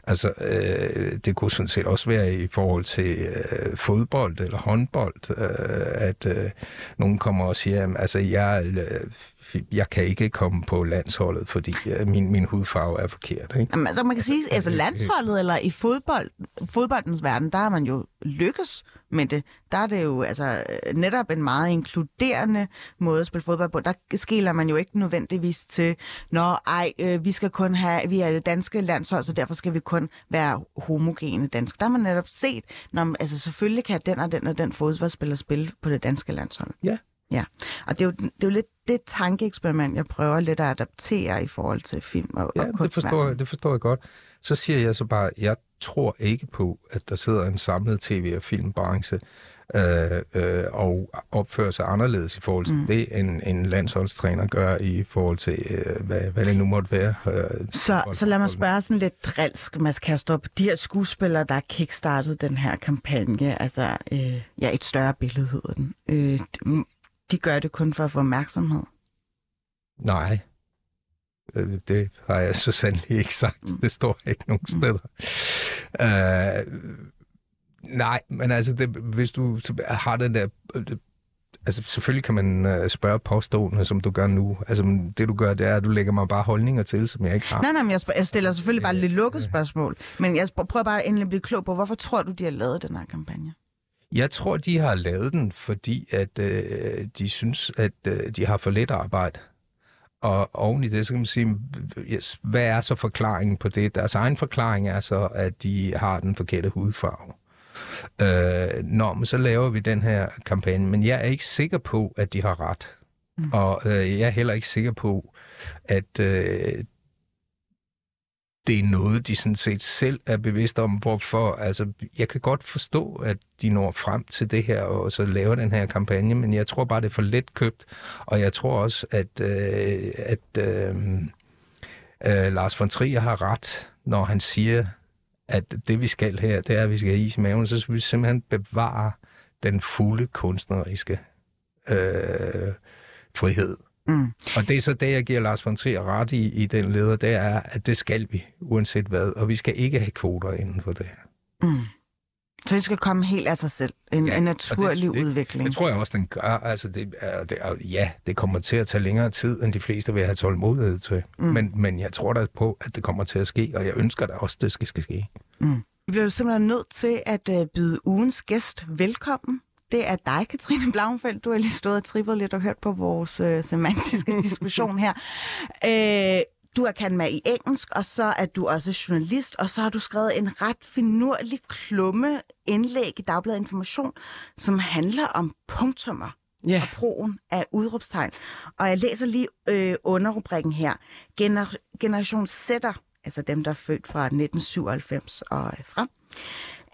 Altså, øh, det kunne sådan set også være i forhold til øh, fodbold eller håndbold, øh, at øh, nogen kommer og siger, at altså, jeg, øh, jeg kan ikke komme på landsholdet, fordi øh, min, min hudfarve er forkert, ikke? Jamen, altså, man kan sige, altså landsholdet eller i fodbold, fodboldens verden, der har man jo lykkes med det. Der er det jo altså netop en meget inkluderende måde at spille fodbold på. Der skiller man jo ikke nødvendigvis til, når ej, øh, vi skal kun have, vi er det danske landshold, så derfor skal vi kun være homogene dansk. Der har man netop set, når, altså selvfølgelig kan den og den og den fodboldspiller spille på det danske landshold. Ja. Ja, og det er, jo, det er jo lidt det tankeeksperiment, jeg prøver lidt at adaptere i forhold til film og, ja, og det forstår, jeg, det forstår jeg godt. Så siger jeg så bare, jeg tror ikke på, at der sidder en samlet tv- og filmbranche øh, øh, og opfører sig anderledes i forhold til mm. det, end en landsholdstræner gør i forhold til, øh, hvad, hvad det nu måtte være. Øh, så, så lad mig spørge sådan lidt drilsk, Mads Kastrup. De her skuespillere, der har kickstartet den her kampagne, altså øh, ja, et større billede hedder den, øh, de gør det kun for at få opmærksomhed? Nej, Øh, det har jeg så sandelig ikke sagt. Mm. Det står ikke nogen mm. steder. Uh, nej, men altså, det, hvis du har den der... Altså, selvfølgelig kan man uh, spørge påstående, som du gør nu. Altså, det du gør, det er, at du lægger mig bare holdninger til, som jeg ikke har. Nej, nej, men jeg, jeg stiller selvfølgelig bare lidt lukket spørgsmål. Men jeg prøver bare endelig at blive klog på, hvorfor tror du, de har lavet den her kampagne? Jeg tror, de har lavet den, fordi at øh, de synes, at øh, de har for lidt arbejde. Og oven i det, så kan man sige, yes, hvad er så forklaringen på det? Deres egen forklaring er så, at de har den forkerte hudfarve. Øh, nå, men så laver vi den her kampagne, men jeg er ikke sikker på, at de har ret. Mm. Og øh, jeg er heller ikke sikker på, at øh, det er noget, de sådan set selv er bevidste om, hvorfor. Altså, jeg kan godt forstå, at de når frem til det her, og så laver den her kampagne, men jeg tror bare, det er for let købt, og jeg tror også, at, øh, at øh, øh, Lars von Trier har ret, når han siger, at det vi skal her, det er, at vi skal have is i maven, så skal vi simpelthen bevare den fulde kunstneriske øh, frihed. Mm. Og det er så det, jeg giver Lars von Trier ret i, i den leder, det er, at det skal vi, uanset hvad. Og vi skal ikke have kvoter inden for det her. Mm. Så det skal komme helt af sig selv. En, ja, en naturlig det, udvikling. Det, det tror jeg også, den gør. Altså, det er, det er, ja, det kommer til at tage længere tid, end de fleste vil have tålmodighed til. Mm. Men, men jeg tror da på, at det kommer til at ske, og jeg ønsker da også, at det skal, skal ske. Mm. Vi bliver simpelthen nødt til at uh, byde ugens gæst velkommen det er dig, Katrine Blauenfeldt. Du har lige stået og trippet lidt og hørt på vores øh, semantiske diskussion her. Øh, du er kendt med i engelsk, og så er du også journalist, og så har du skrevet en ret finurlig klumme indlæg i Dagbladet Information, som handler om punktummer yeah. og brugen af udråbstegn. Og jeg læser lige øh, underrubrikken her. Gener- Generation Z'er, altså dem, der er født fra 1997 og frem,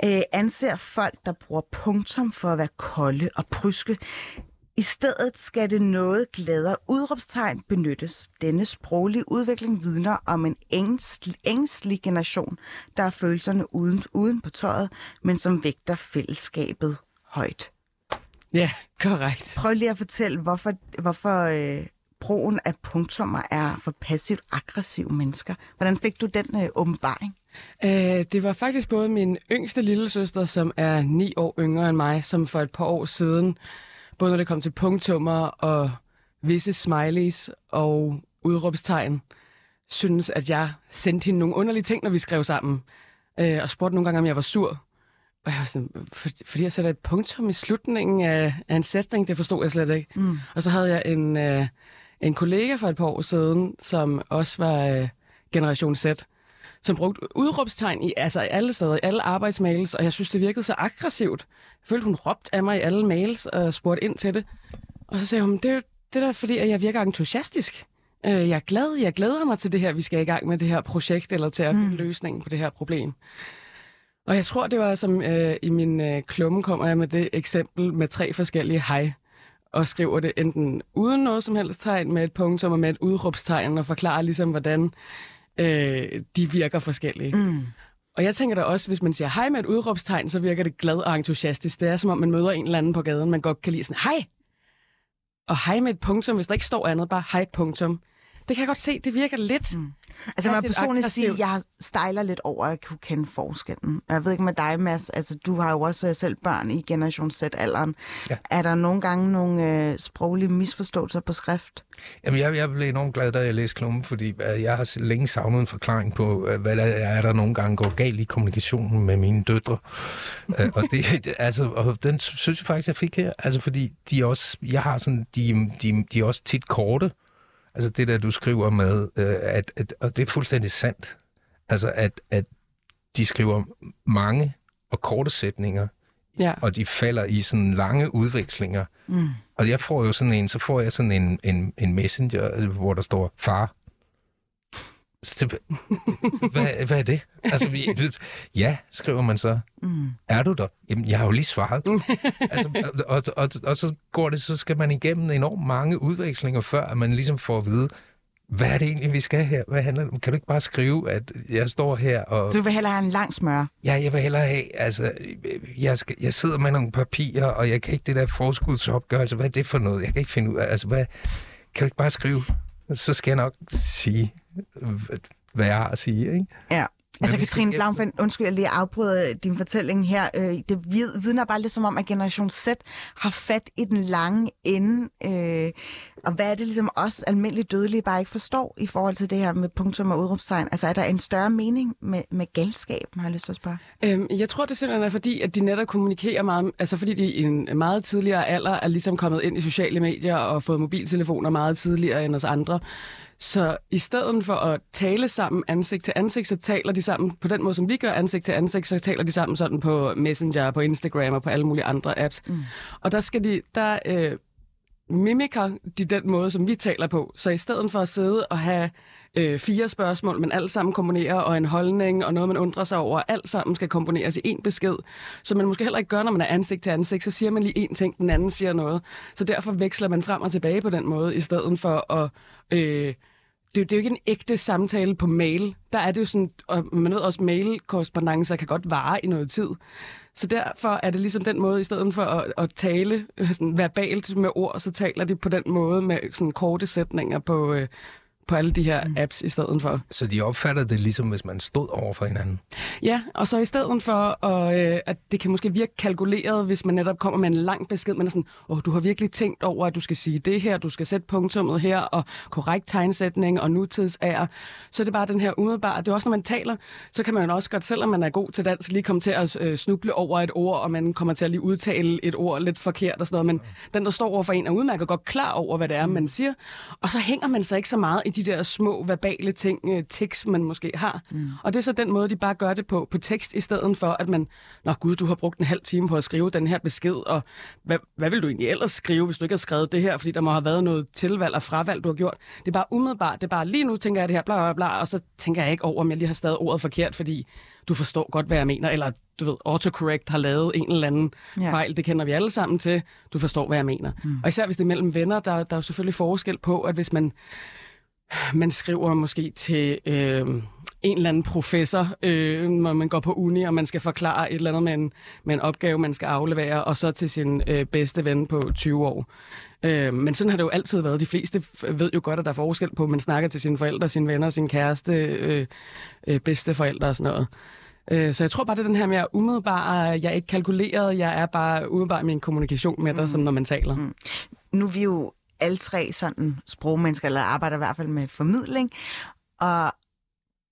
øh, anser folk, der bruger punktum for at være kolde og pryske. I stedet skal det noget gladere udråbstegn benyttes. Denne sproglige udvikling vidner om en ængstlig generation, der er følelserne uden, uden på tøjet, men som vægter fællesskabet højt. Ja, korrekt. Prøv lige at fortælle, hvorfor, hvorfor øh, brugen af punktummer er for passivt aggressive mennesker. Hvordan fik du den øh, åbenbaring? Øh, det var faktisk både min yngste lille søster, som er ni år yngre end mig, som for et par år siden, både når det kom til punktummer og visse smileys og udråbstegn, synes, at jeg sendte hende nogle underlige ting, når vi skrev sammen. Øh, og spurgte nogle gange, om jeg var sur. Og jeg var sådan, for, fordi jeg sætter et punktum i slutningen af, af en sætning, det forstod jeg slet ikke. Mm. Og så havde jeg en, øh, en kollega for et par år siden, som også var øh, Generation Z, som brugte udråbstegn i altså alle steder, i alle arbejdsmails, og jeg synes, det virkede så aggressivt. Jeg følte, hun råbte af mig i alle mails og spurgte ind til det. Og så sagde hun, det er det der, fordi at jeg virker entusiastisk. Øh, jeg er glad, jeg glæder mig til det her, vi skal i gang med det her projekt, eller til at finde mm. løsningen på det her problem. Og jeg tror, det var som øh, i min øh, klumme kommer jeg med det eksempel med tre forskellige hej, og skriver det enten uden noget som helst tegn med et punktum og med et udråbstegn, og forklarer ligesom, hvordan øh, de virker forskellige. Mm. Og jeg tænker da også, hvis man siger hej med et udråbstegn, så virker det glad og entusiastisk. Det er som om, man møder en eller anden på gaden, man godt kan lide sådan, hej, og hej med et punktum, hvis der ikke står andet, bare hej punktum. Det kan jeg godt se, det virker lidt... Mm. Altså, man personligt sige, aggressivt. at jeg stejler lidt over at kunne kende forskellen. Jeg ved ikke med dig, Mads, altså du har jo også øh, selv børn i Generation Z-alderen. Ja. Er der nogle gange nogle øh, sproglige misforståelser på skrift? Jamen, jeg, jeg blev enormt glad, da jeg læste klummen, fordi øh, jeg har længe savnet en forklaring på, øh, hvad der er, der nogle gange går galt i kommunikationen med mine døtre. Og, det, altså, og den synes jeg faktisk, jeg fik her. Altså, fordi de også, jeg har sådan, de, de, de er også tit korte. Altså det der, du skriver med, øh, at, at, og det er fuldstændig sandt. Altså, at, at de skriver mange og korte sætninger, Ja. og de falder i sådan lange udvekslinger. Mm. Og jeg får jo sådan en, så får jeg sådan en, en, en messenger, hvor der står, far. Hvad, hvad er det? Altså, vi- ja, skriver man så. Mm. Er du der? Jamen, jeg har jo lige svaret. altså, og, og, og så går det, så skal man igennem enormt mange udvekslinger, før at man ligesom får at vide, hvad er det egentlig, vi skal her? Hvad handler det om? Kan du ikke bare skrive, at jeg står her og... Du vil hellere have en lang smør? Ja, jeg vil hellere have, altså, jeg, skal, jeg sidder med nogle papirer, og jeg kan ikke det der forskudsopgørelse. Hvad er det for noget? Jeg kan ikke finde ud af, altså, hvad, kan du ikke bare skrive? Så skal jeg nok sige, hvad jeg har at sige, ikke? Ja. Altså, vi skal Katrine Blaufeldt, undskyld, jeg lige afbryder din fortælling her. Øh, Det vid- vidner bare lidt som om, at Generation Z har fat i den lange ende. Og hvad er det ligesom os almindelige dødelige bare ikke forstår i forhold til det her med punktum og udråbstegn? Altså, er der en større mening med, med galskab, har jeg lyst til at spørge? Øhm, jeg tror, det simpelthen er fordi, at de netop kommunikerer meget, altså fordi de i en meget tidligere alder er ligesom kommet ind i sociale medier og fået mobiltelefoner meget tidligere end os andre. Så i stedet for at tale sammen ansigt til ansigt, så taler de sammen på den måde, som vi gør ansigt til ansigt, så taler de sammen sådan på Messenger, på Instagram og på alle mulige andre apps. Mm. Og der skal de, der øh, mimiker de den måde, som vi taler på. Så i stedet for at sidde og have øh, fire spørgsmål, men alt sammen komponerer, og en holdning, og noget, man undrer sig over, alt sammen skal komponeres i én besked. Så man måske heller ikke gør, når man er ansigt til ansigt, så siger man lige én ting, den anden siger noget. Så derfor veksler man frem og tilbage på den måde, i stedet for at... Øh, det, er jo- det er jo ikke en ægte samtale på mail. Der er det jo sådan, og man ved også, mail-korrespondancer kan godt vare i noget tid. Så derfor er det ligesom den måde, i stedet for at, at tale øh, sådan verbalt med ord, så taler de på den måde med øh, sådan korte sætninger på, øh, på alle de her apps i stedet for. Så de opfatter det ligesom, hvis man stod over for hinanden. Ja, og så i stedet for, at, øh, at det kan måske virke kalkuleret, hvis man netop kommer med en lang besked, man er sådan, åh, du har virkelig tænkt over, at du skal sige det her, du skal sætte punktummet her, og korrekt tegnsætning og nutidsager. Så er det bare den her umiddelbare. Det er også, når man taler, så kan man jo også godt, selvom man er god til dansk, lige komme til at øh, snuble over et ord, og man kommer til at lige udtale et ord lidt forkert og sådan noget. Men den, der står over for en, er udmærket godt klar over, hvad det er, man siger. Og så hænger man sig ikke så meget i de der små verbale ting, øh, tekst, man måske har. Mm. Og det er så den måde, de bare gør det på, på tekst, i stedet for, at man, nå gud, du har brugt en halv time på at skrive den her besked, og hvad, hvad vil du egentlig ellers skrive, hvis du ikke har skrevet det her, fordi der må have været noget tilvalg og fravalg, du har gjort. Det er bare umiddelbart, det er bare lige nu tænker jeg det her, bla bla bla, og så tænker jeg ikke over, om jeg lige har stadig ordet forkert, fordi du forstår godt, hvad jeg mener, eller du ved, autocorrect har lavet en eller anden ja. fejl, det kender vi alle sammen til, du forstår, hvad jeg mener. Mm. Og især hvis det er mellem venner, der, der er jo selvfølgelig forskel på, at hvis man man skriver måske til øh, en eller anden professor, øh, når man går på uni, og man skal forklare et eller andet med en, med en opgave, man skal aflevere, og så til sin øh, bedste ven på 20 år. Øh, men sådan har det jo altid været. De fleste ved jo godt, at der er forskel på, at man snakker til sine forældre, sine venner, sin kæreste, øh, øh, bedste forældre og sådan noget. Øh, Så jeg tror bare, det er den her mere umiddelbare, jeg er ikke kalkuleret, jeg er bare umiddelbar i min kommunikation med dig, som når man taler. Mm. Nu er vi jo alle tre sådan sprogmennesker, eller arbejder i hvert fald med formidling, og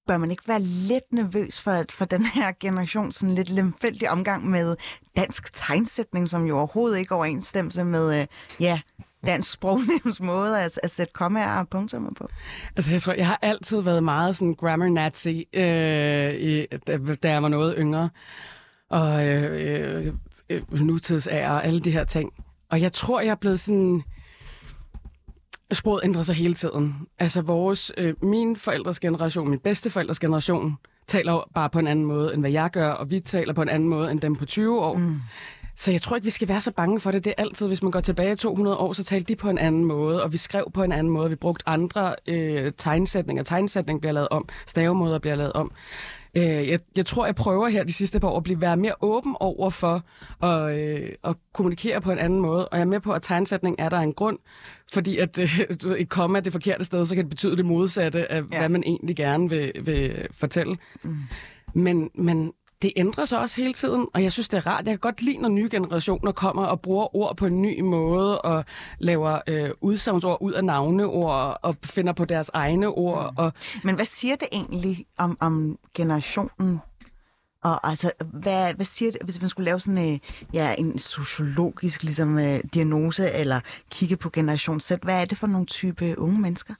bør man ikke være lidt nervøs for, for den her generation, sådan lidt lemfældig omgang med dansk tegnsætning, som jo overhovedet ikke er overensstemmelse med, øh, ja, dansk sprognævns måde at, at sætte kommaer og punktummer på? Altså, jeg tror, jeg har altid været meget sådan grammar-nazi, øh, i, da, da jeg var noget yngre. Og øh, øh, øh, nutidsager og alle de her ting. Og jeg tror, jeg er blevet sådan... Sproget ændrer sig hele tiden. Altså, vores, øh, min forældres generation, min bedste forældres generation, taler jo bare på en anden måde, end hvad jeg gør, og vi taler på en anden måde, end dem på 20 år. Mm. Så jeg tror ikke, vi skal være så bange for det. Det er altid, hvis man går tilbage 200 år, så talte de på en anden måde, og vi skrev på en anden måde. Vi brugte andre øh, tegnsætninger. Tegnsætning bliver lavet om, stavemåder bliver lavet om. Øh, jeg, jeg tror, jeg prøver her de sidste par år at blive være mere åben over for at, øh, at kommunikere på en anden måde. Og jeg er med på, at tegnsætning er der en grund, fordi at øh, et komma det forkerte sted, så kan det betyde det modsatte af, ja. hvad man egentlig gerne vil, vil fortælle. Mm. Men, men det ændrer sig også hele tiden, og jeg synes, det er rart. Jeg kan godt lide, når nye generationer kommer og bruger ord på en ny måde, og laver øh, udsagnsord ud af navneord, og finder på deres egne ord. Og... Men hvad siger det egentlig om, om generationen? Og altså, hvad, hvad siger det, hvis man skulle lave sådan øh, ja, en sociologisk ligesom, øh, diagnose, eller kigge på generation Z, hvad er det for nogle type unge mennesker?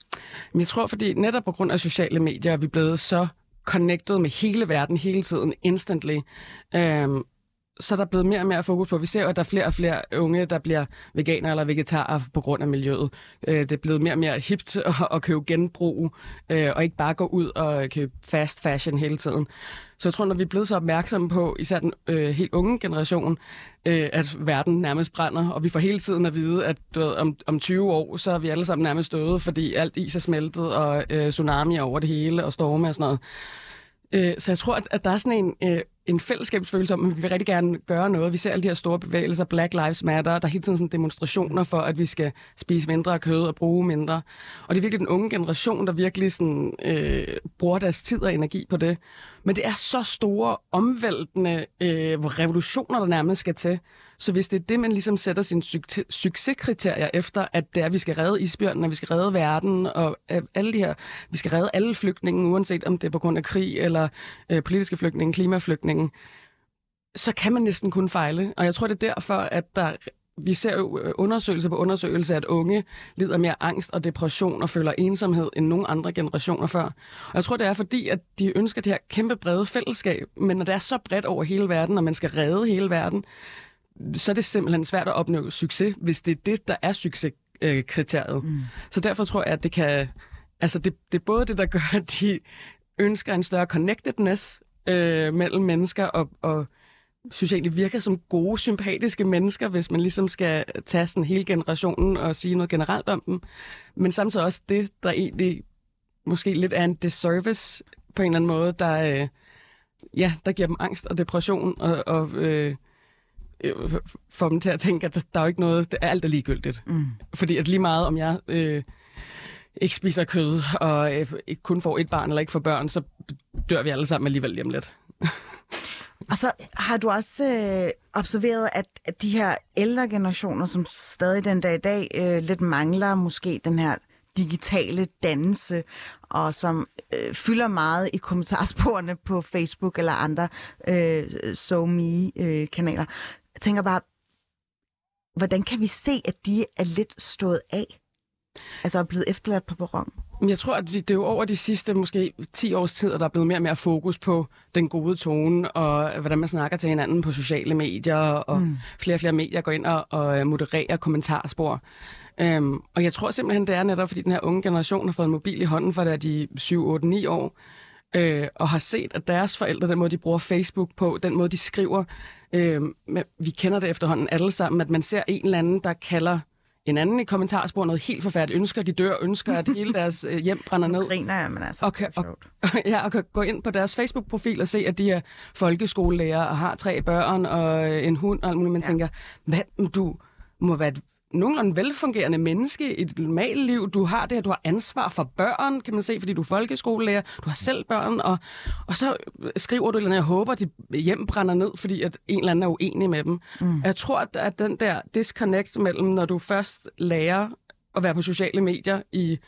Jeg tror, fordi netop på grund af sociale medier er vi blevet så connected med hele verden hele tiden, instantly. Øhm, så er der blevet mere og mere fokus på, vi ser jo, at der er flere og flere unge, der bliver veganer eller vegetarer på grund af miljøet. Øh, det er blevet mere og mere hipt at, at købe genbrug, uh, og ikke bare gå ud og købe fast fashion hele tiden. Så jeg tror, når vi er blevet så opmærksomme på, især den øh, helt unge generation, øh, at verden nærmest brænder, og vi får hele tiden at vide, at du ved, om, om 20 år, så er vi alle sammen nærmest døde, fordi alt is er smeltet, og øh, tsunami over det hele, og storme og sådan noget. Øh, så jeg tror, at, at der er sådan en, øh, en fællesskabsfølelse om, at vi vil rigtig gerne gøre noget. Vi ser alle de her store bevægelser, Black Lives Matter, der er hele tiden sådan demonstrationer for, at vi skal spise mindre kød og bruge mindre. Og det er virkelig den unge generation, der virkelig sådan, øh, bruger deres tid og energi på det. Men det er så store, omvæltende øh, revolutioner, der nærmest skal til. Så hvis det er det, man ligesom sætter sine succeskriterier efter, at det er, at vi skal redde isbjørnen, og vi skal redde verden, og øh, alle de her, vi skal redde alle flygtninge, uanset om det er på grund af krig, eller øh, politiske flygtninge, klimaflygtninge, så kan man næsten kun fejle. Og jeg tror, det er derfor, at der vi ser jo øh, undersøgelse på undersøgelse, at unge lider mere angst og depression og føler ensomhed end nogen andre generationer før. Og jeg tror, det er fordi, at de ønsker det her kæmpe brede fællesskab, men når det er så bredt over hele verden, og man skal redde hele verden, så er det simpelthen svært at opnå succes, hvis det er det, der er succeskriteriet. Mm. Så derfor tror jeg, at det kan... Altså, det, det er både det, der gør, at de ønsker en større connectedness øh, mellem mennesker, og, og synes jeg egentlig virker som gode, sympatiske mennesker, hvis man ligesom skal tage sådan hele generationen og sige noget generelt om dem. Men samtidig også det, der egentlig måske lidt er en disservice på en eller anden måde, der, øh, ja, der giver dem angst og depression og, og øh, øh, får dem til at tænke, at der er jo ikke noget, det er alt er ligegyldigt. Mm. Fordi at lige meget om jeg øh, ikke spiser kød og øh, ikke kun får et barn eller ikke får børn, så dør vi alle sammen alligevel hjem lidt. Og så har du også øh, observeret, at, at de her ældre generationer, som stadig den dag i dag øh, lidt mangler måske den her digitale dannelse, og som øh, fylder meget i kommentarsporene på Facebook eller andre øh, SoMe-kanaler. Øh, jeg tænker bare, hvordan kan vi se, at de er lidt stået af? Altså er blevet efterladt på perron? Jeg tror, at det er jo over de sidste måske 10 års tid, at der er blevet mere og mere fokus på den gode tone, og hvordan man snakker til hinanden på sociale medier, og mm. flere og flere medier går ind og, og modererer kommentarspor. Øhm, og jeg tror simpelthen, det er netop, fordi den her unge generation har fået en mobil i hånden, for da de 7, 8, 9 år, øh, og har set, at deres forældre, den måde, de bruger Facebook på, den måde, de skriver, øh, vi kender det efterhånden alle sammen, at man ser en eller anden, der kalder en anden i kommentarspor noget helt forfærdeligt. Ønsker, de dør, ønsker, at hele deres øh, hjem brænder ned. griner jeg, men altså, og kan, og, ja, og kan gå ind på deres Facebook-profil og se, at de er folkeskolelærer og har tre børn og en hund og alt muligt. Man ja. tænker, hvad, du må være et nogenlunde velfungerende menneske i et normalt liv. Du har det her, du har ansvar for børn, kan man se, fordi du er folkeskolelærer, du har selv børn, og, og så skriver du eller andet, jeg håber, at de hjem brænder ned, fordi at en eller anden er uenig med dem. Mm. Jeg tror, at, at den der disconnect mellem, når du først lærer at være på sociale medier i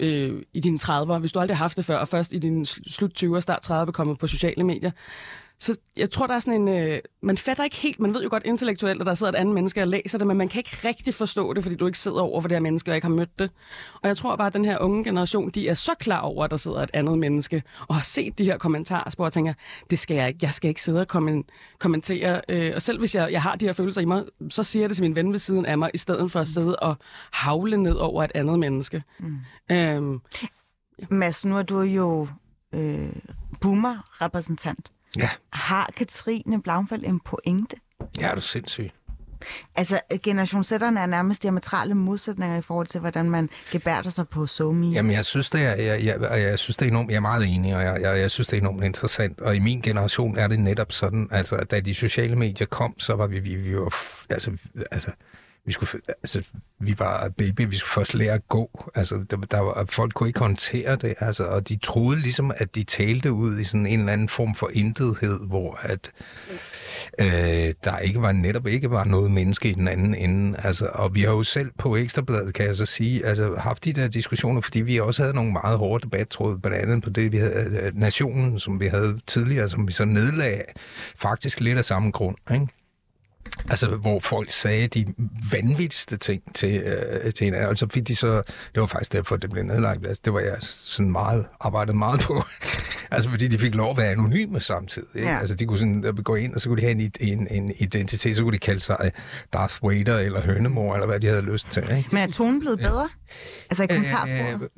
øh, i dine 30'er, hvis du aldrig har haft det før, og først i din slut 20'er, start 30'er kommet på sociale medier, så jeg tror, der er sådan en... Øh, man fatter ikke helt, man ved jo godt intellektuelt, at der sidder et andet menneske og læser det, men man kan ikke rigtig forstå det, fordi du ikke sidder over for det her menneske og ikke har mødt det. Og jeg tror bare, at den her unge generation, de er så klar over, at der sidder et andet menneske, og har set de her kommentarspor og tænker, det skal jeg ikke, jeg skal ikke sidde og kommentere. Øh, og selv hvis jeg, jeg har de her følelser i mig, så siger jeg det til min ven ved siden af mig, i stedet for at sidde og havle ned over et andet menneske. Mm. Øhm, ja. Mads, nu er du jo øh, boomer-repræsentant. Ja. Har Katrine Blaufeldt en pointe? Ja, er du sindssyg. Altså, generation Z'erne er nærmest diametrale modsætninger i forhold til, hvordan man gebærder sig på SoMe. Jamen, jeg synes, det er, jeg, jeg, jeg, synes, det er enormt, jeg er meget enig, og jeg, jeg, jeg synes, det er enormt interessant. Og i min generation er det netop sådan, altså, da de sociale medier kom, så var vi, vi, vi var, altså, altså, vi skulle, altså, vi var baby, vi skulle først lære at gå. Altså, der, der var, folk kunne ikke håndtere det, altså, og de troede ligesom, at de talte ud i sådan en eller anden form for intethed, hvor at, øh, der ikke var netop ikke var noget menneske i den anden ende. Altså, og vi har jo selv på Ekstrabladet, kan jeg så sige, altså, haft de der diskussioner, fordi vi også havde nogle meget hårde debattråd, blandt andet på det, vi havde øh, Nationen, som vi havde tidligere, som vi så nedlagde, faktisk lidt af samme grund, ikke? Altså, hvor folk sagde de vanvittigste ting til, øh, til hinanden. Og så fik de så... Det var faktisk derfor, det blev nedlagt. Altså, det var jeg sådan meget, arbejdet meget på. altså, fordi de fik lov at være anonyme samtidig. Ikke? Ja. Altså, de kunne sådan øh, gå ind, og så kunne de have en, en, en identitet. Så kunne de kalde sig Darth Vader eller Hønemor, eller hvad de havde lyst til. Ikke? Men er tonen blevet bedre? Altså i kommentarsporet? Øh,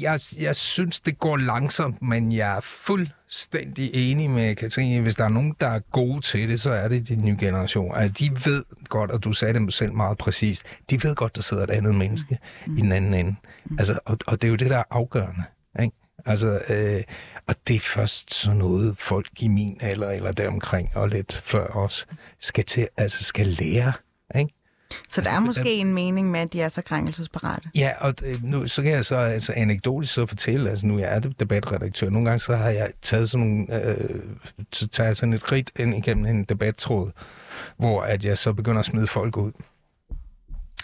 jeg, jeg synes, det går langsomt, men jeg er fuldstændig enig med Katrine. Hvis der er nogen, der er gode til det, så er det de nye generationer. Altså, de ved godt, og du sagde det selv meget præcist, de ved godt, der sidder et andet menneske mm. i den anden ende. Altså, og, og det er jo det, der er afgørende. Ikke? Altså, øh, og det er først sådan noget, folk i min alder eller deromkring, og lidt før os, skal, til, altså skal lære. Ikke? Så der er altså, måske en mening med, at de er så krænkelsesparate. Ja, og øh, nu, så kan jeg så altså, anekdotisk så fortælle, altså nu er jeg debatredaktør, nogle gange så har jeg taget sådan nogle, øh, så tager jeg sådan et krit ind igennem en debattråd, hvor at jeg så begynder at smide folk ud.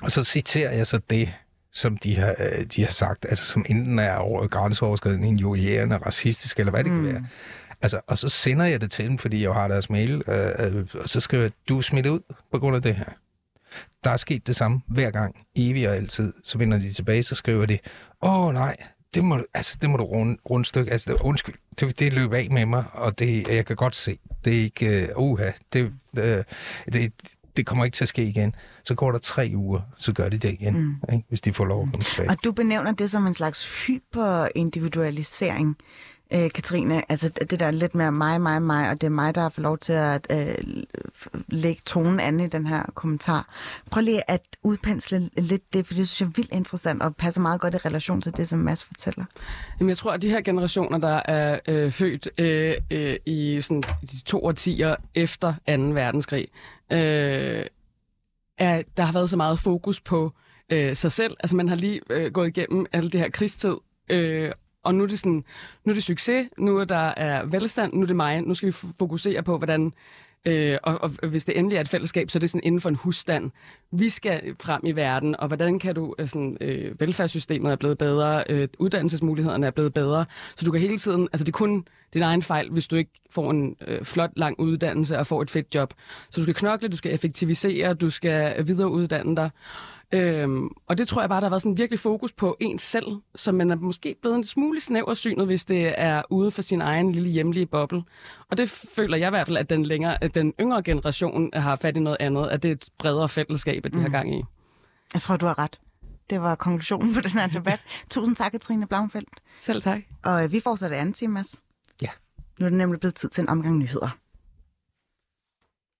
Og så citerer jeg så det, som de har, øh, de har sagt, altså som enten er over grænseoverskridende, injurierende, racistisk, eller hvad det mm. kan være. Altså, og så sender jeg det til dem, fordi jeg har deres mail, øh, øh, og så skriver jeg, du er smidt ud på grund af det her. Der er sket det samme hver gang, evig og altid. Så vender de tilbage, så skriver de, åh nej, det må, altså, det må du rund, rundstykke. Altså, det, undskyld, det, det løb af med mig, og det, jeg kan godt se. Det er ikke, uh, uha, det, uh, det, det kommer ikke til at ske igen. Så går der tre uger, så gør de det igen, mm. ikke? hvis de får lov at komme tilbage. Og du benævner det som en slags hyperindividualisering, øh, Katrine. Altså det der er lidt mere mig, mig, mig, og det er mig, der har fået lov til at øh, lægge tonen an i den her kommentar. Prøv lige at udpensle lidt det, for det synes jeg er vildt interessant, og passer meget godt i relation til det, som Mads fortæller. Jamen, jeg tror, at de her generationer, der er øh, født øh, øh, i sådan, de to årtier efter 2. verdenskrig, øh, er, der har været så meget fokus på øh, sig selv. Altså, man har lige øh, gået igennem alle det her krigstid, øh, og nu er det sådan, nu er det succes, nu er der er velstand, nu er det mig, nu skal vi fokusere på, hvordan Øh, og, og hvis det endelig er et fællesskab, så er det sådan inden for en husstand. Vi skal frem i verden, og hvordan kan du, øh, sådan, øh, velfærdssystemet er blevet bedre, øh, uddannelsesmulighederne er blevet bedre, så du kan hele tiden, altså det er kun din egen fejl, hvis du ikke får en øh, flot, lang uddannelse og får et fedt job. Så du skal knokle, du skal effektivisere, du skal videreuddanne dig. Øhm, og det tror jeg bare, der har været sådan virkelig fokus på ens selv, så man er måske blevet en smule snæversynet, hvis det er ude for sin egen lille hjemlige boble. Og det føler jeg i hvert fald, at den, længere, at den yngre generation har fat i noget andet, at det er et bredere fællesskab, at de har gang i. Jeg tror, du har ret. Det var konklusionen på den her debat. Tusind tak, Katrine Blomfeldt. Selv tak. Og øh, vi fortsætter anden time, Mads. Ja. Nu er det nemlig blevet tid til en omgang nyheder.